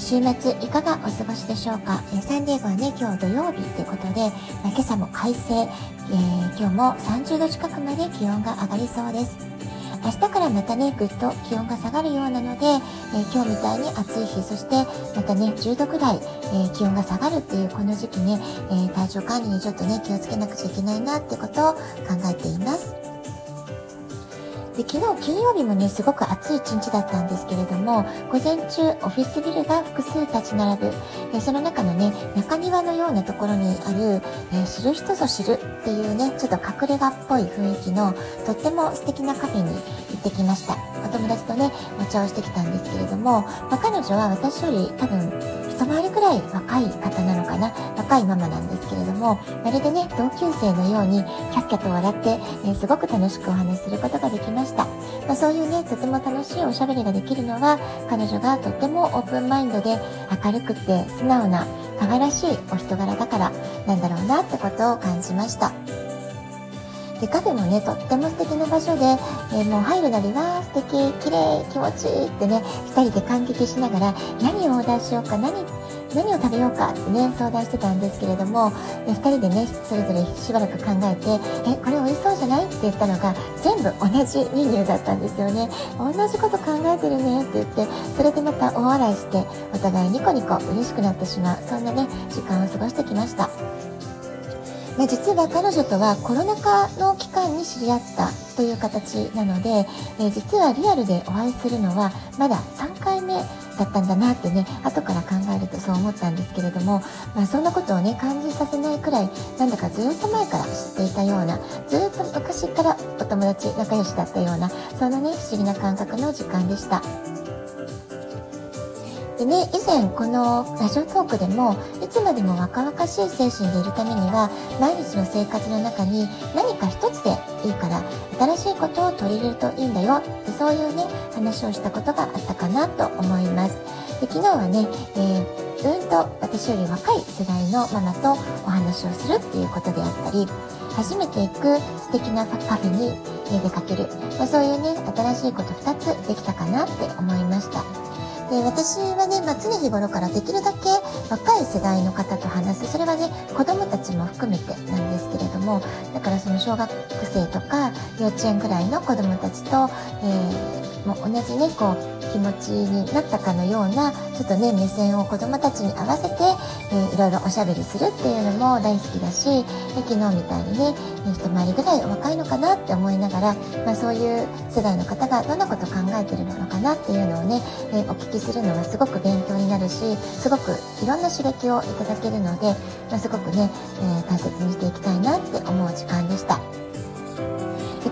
週末いかがお過ごしでしょうか、えサンディエゴはね今日土曜日ということで、ま今朝も快晴、えー、今日も30度近くまで気温が上がりそうです。明日からまたねぐっと気温が下がるようなので、えー、今日みたいに暑い日そしてまたね10度ぐらい、えー、気温が下がるっていうこの時期ね、え体調管理にちょっとね気をつけなくちゃいけないなってことを考えています。で昨日金曜日もねすごく暑い一日だったんですけれども午前中オフィスビルが複数立ち並ぶ、えその中のね中庭のようなところにある、え知る人ぞ知るっていうねちょっと隠れ家っぽい雰囲気のとっても素敵なカフェに行ってきました。お友達とねお茶をしてきたんですけれども、まあ、彼女は私より多分一回りくらい若い方なのかな。若いママなんですけれどもまるでね同級生のようにキャッキャと笑って、えー、すごく楽しくお話しすることができました、まあ、そういうねとても楽しいおしゃべりができるのは彼女がとってもオープンマインドで明るくて素直な可愛らしいお人柄だからなんだろうなってことを感じました。でカフェもねとっても素敵な場所で、えー、もう入るなりは素敵綺麗気持ちいいってね2人で感激しながら何をオーダーしようか何何を食べようかってね相談してたんですけれども2人でねそれぞれしばらく考えて「えこれ美味しそうじゃない?」って言ったのが全部同じメニューだったんですよね同じこと考えてるねって言ってそれでまた大笑いしてお互いニコニコ嬉しくなってしまうそんなね時間を過ごしてきましたまあ、実は彼女とはコロナ禍の期間に知り合ったという形なので、えー、実はリアルでお会いするのはまだ3回目だったんだなってね後から考えるとそう思ったんですけれども、まあ、そんなことをね感じさせないくらいなんだかずっと前から知っていたようなずっと昔からお友達仲良しだったようなそんなね不思議な感覚の時間でした。でね、以前このラジオトークでもいつまでも若々しい精神でいるためには毎日の生活の中に何か一つでいいから新しいことを取り入れるといいんだよでそういうね話をしたことがあったかなと思います。で昨日はね、えー、うんと私より若い世代のママとお話をするっていうことであったり初めて行く素敵なカフェに出かける、まあ、そういうね新しいこと2つできたかなって思いました。で私はね、まあ、常日頃からできるだけ若い世代の方と話す。それはね子どもたちも含めてなんですけれどもだからその小学生とか幼稚園ぐらいの子どもたちと、えー、もう同じねこう気持ちになったかのようなちょっとね目線を子どもたちに合わせて、えー、いろいろおしゃべりするっていうのも大好きだし、昨日みたいにね一回りぐらい若いのかなって思いながら、まあ、そういう世代の方がどんなこと考えてるのかなっていうのをね、えー、お聞きするのはすごく勉強になるしすごくいろんな刺激をいただけるので、まあ、すごくね、えー、大切にしていきたいなって思う時間でした。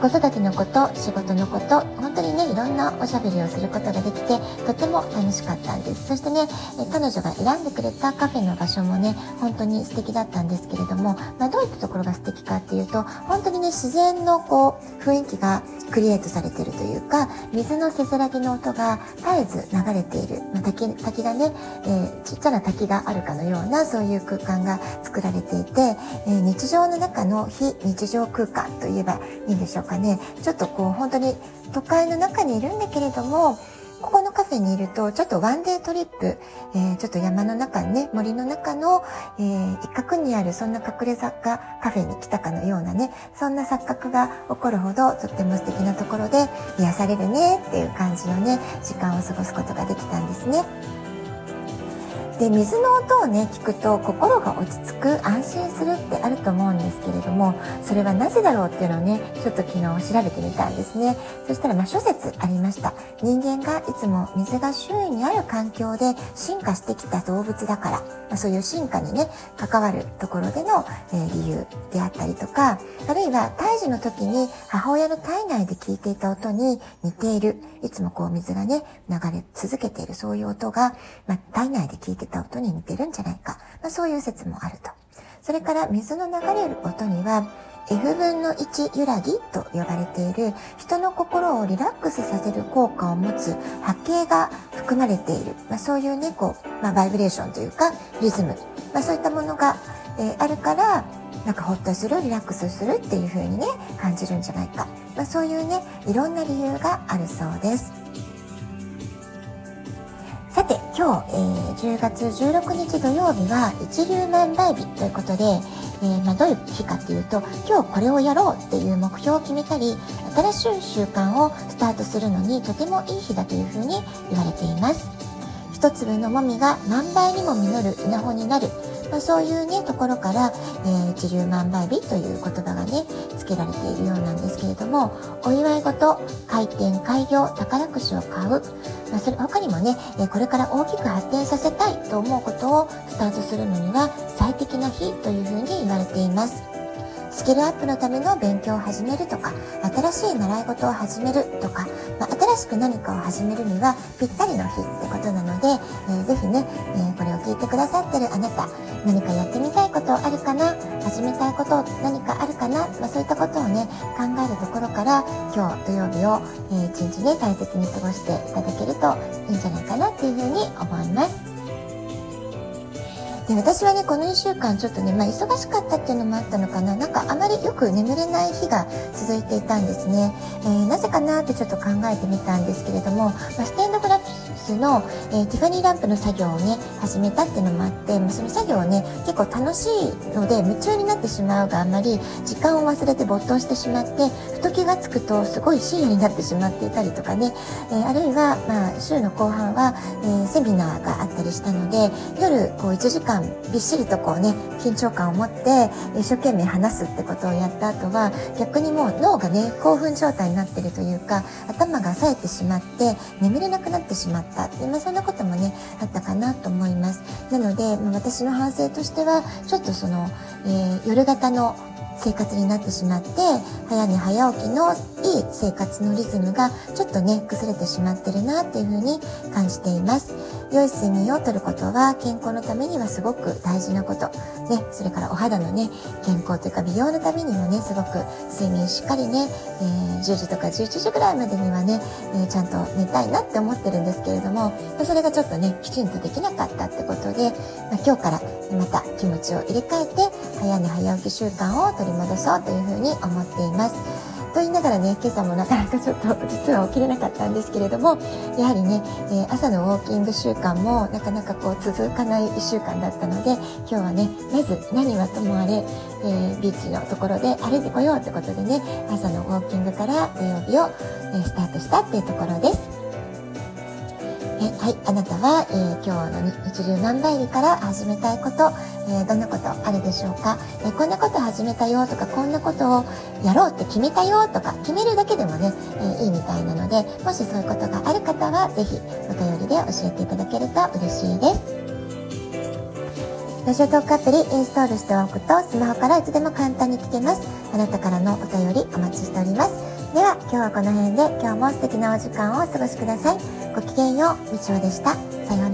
子育てのこと仕事のこと本当にねいろんなおしゃべりをすることができてとても楽しかったんです。そしてね彼女が選んでくれたカフェの場所もね本当に素敵だったんですけれども、まあ、どういったところが素敵かっていうと本当にね自然のこう雰囲気がクリエイトされてるというか水のせせらぎの音が絶えず流れている、まあ、滝滝がね、えー、ちっちゃな滝があるかのようなそういう空間が作られていて、えー、日常の中の非日常空間といえばいいんでしょうか。かねちょっとこう本当に都会の中にいるんだけれどもここのカフェにいると、ちょっとワンデートリップ、えー、ちょっと山の中にね、森の中の、えー、一角にあるそんな隠れ雑貨カフェに来たかのようなね、そんな錯覚が起こるほど、とっても素敵なところで癒されるねっていう感じのね、時間を過ごすことができたんですね。で水の音をね聞くと心が落ち着く安心するってあると思うんですけれどもそれはなぜだろうっていうのをねちょっと昨日調べてみたんですね。そしたらまあ諸説ありました。人間がいつも水が周囲にある環境で進化してきた動物だから、まあ、そういう進化にね関わるところでの、え、理由であったりとかあるいは胎児の時に母親の体内で聞いていた音に似ている。いつもこう水がね流れ続けているそういう音が、まあ、体内で聞いてた音に似てるんじゃないか、まあ、そういう説もあると。それから水の流れる音には F 分の1揺らぎと呼ばれている人の心をリラックスさせる効果を持つ波形が含まれている、まあ、そういうねこう、まあ、バイブレーションというかリズム、まあ、そういったものが、えー、あるからなんかほっとするリラックスするっていう風にね感じるんじゃないか、まあ、そういうねいろんな理由があるそうです。今日、えー、10月16日土曜日は一粒万倍日ということで、えー、まあ、どういう日かっていうと今日これをやろうっていう目標を決めたり新しい習慣をスタートするのにとてもいい日だというふうに言われています。一粒のもみが万倍にも実る稲穂になるまあ、そういうねところから、えー、一粒万倍日という言葉がね付けられているようなんですれどもお祝い事開店開業宝くじを買う、まあ、それ他にもね、えこれから大きく発展させたいと思うことをスタートするのには最適な日というふうに言われています。スキルアップのための勉強を始めるとか、新しい習い事を始めるとか、新しく何かを始めるにはぴったりの日ってことなので、えー、ぜひね、えー、これを聞いてくださってるあなた、何かやってみたいことあるかな始めたいこと何かあるかな、まあ、そういったことをね、考えるところから、今日土曜日を、えー、一日ね、大切に過ごしていただけるといいんじゃないかなっていうふうに思います。で私はねこの1週間ちょっとね、まあ、忙しかったっていうのもあったのかな。なんかあまりよく眠れない日が続いていたんですね、えー、なぜかなってちょっと考えてみたんですけれども、まあ、ステンドグラフィスの、え、ティファニーランプの作業をね始めたっていうのもあってその作業はね結構楽しいので夢中になってしまうがあまり時間を忘れて没頭してしまってふと気がつくとすごい深夜になってしまっていたりとかね、え、あるいは、まあ、週の後半は、え、セミナーがあったりしたので夜こう1時間びっしりとこうね緊張感を持って一生懸命話すってことをやった後は逆にもう脳がね興奮状態になってるというか頭が冴えてしまって眠れなくなってしまった。ったで、まあ、そんなこともねあったかなと思います。なので、まあ、私の反省としてはちょっとその、えー、夜型の生活になってしまって早寝早起きのいい生活のリズムがちょっとね崩れてしまってるなっていうふうに感じています。良い睡眠をとることは健康のためにはすごく大事なこと、ね、それからお肌のね健康というか美容のためにもねすごく睡眠しっかりね、えー、10時とか11時ぐらいまでにはね、えー、ちゃんと寝たいなって思ってるんですけれどもそれがちょっとねきちんとできなかったってことで、まあ、今日からまた気持ちを入れ替えて早寝早起き習慣を取り戻そうというふうに思っています。言いながらね、今朝もなかなかちょっと 実は起きれなかったんですけれども、やはりね、えー、朝のウォーキング習慣もなかなかこう続かない1週間だったので、今日はね、まず何はともあれ、えー、ビーチのところで歩いてこようということでね、朝のウォーキングから土曜日を、え、スタートしたっていうところです。えはい、あなたは、えー、今日の一粒万倍日から始めたいこと、えー、どんなことあるでしょうか、えー、こんなこと始めたよとか、こんなことをやろうって決めたよとか、決めるだけでもね、えいいみたいなので、もしそういうことがある方は、ぜひお便りで教えていただけると嬉しいです。ラジオトークアプリインストールしておくとスマホからいつでも簡単に聞けます。あなたからのお便りお待ちしております。では今日はこの辺で今日も素敵なお時間をお過ごしください。ごきげんよう、みちおでした。さようなら。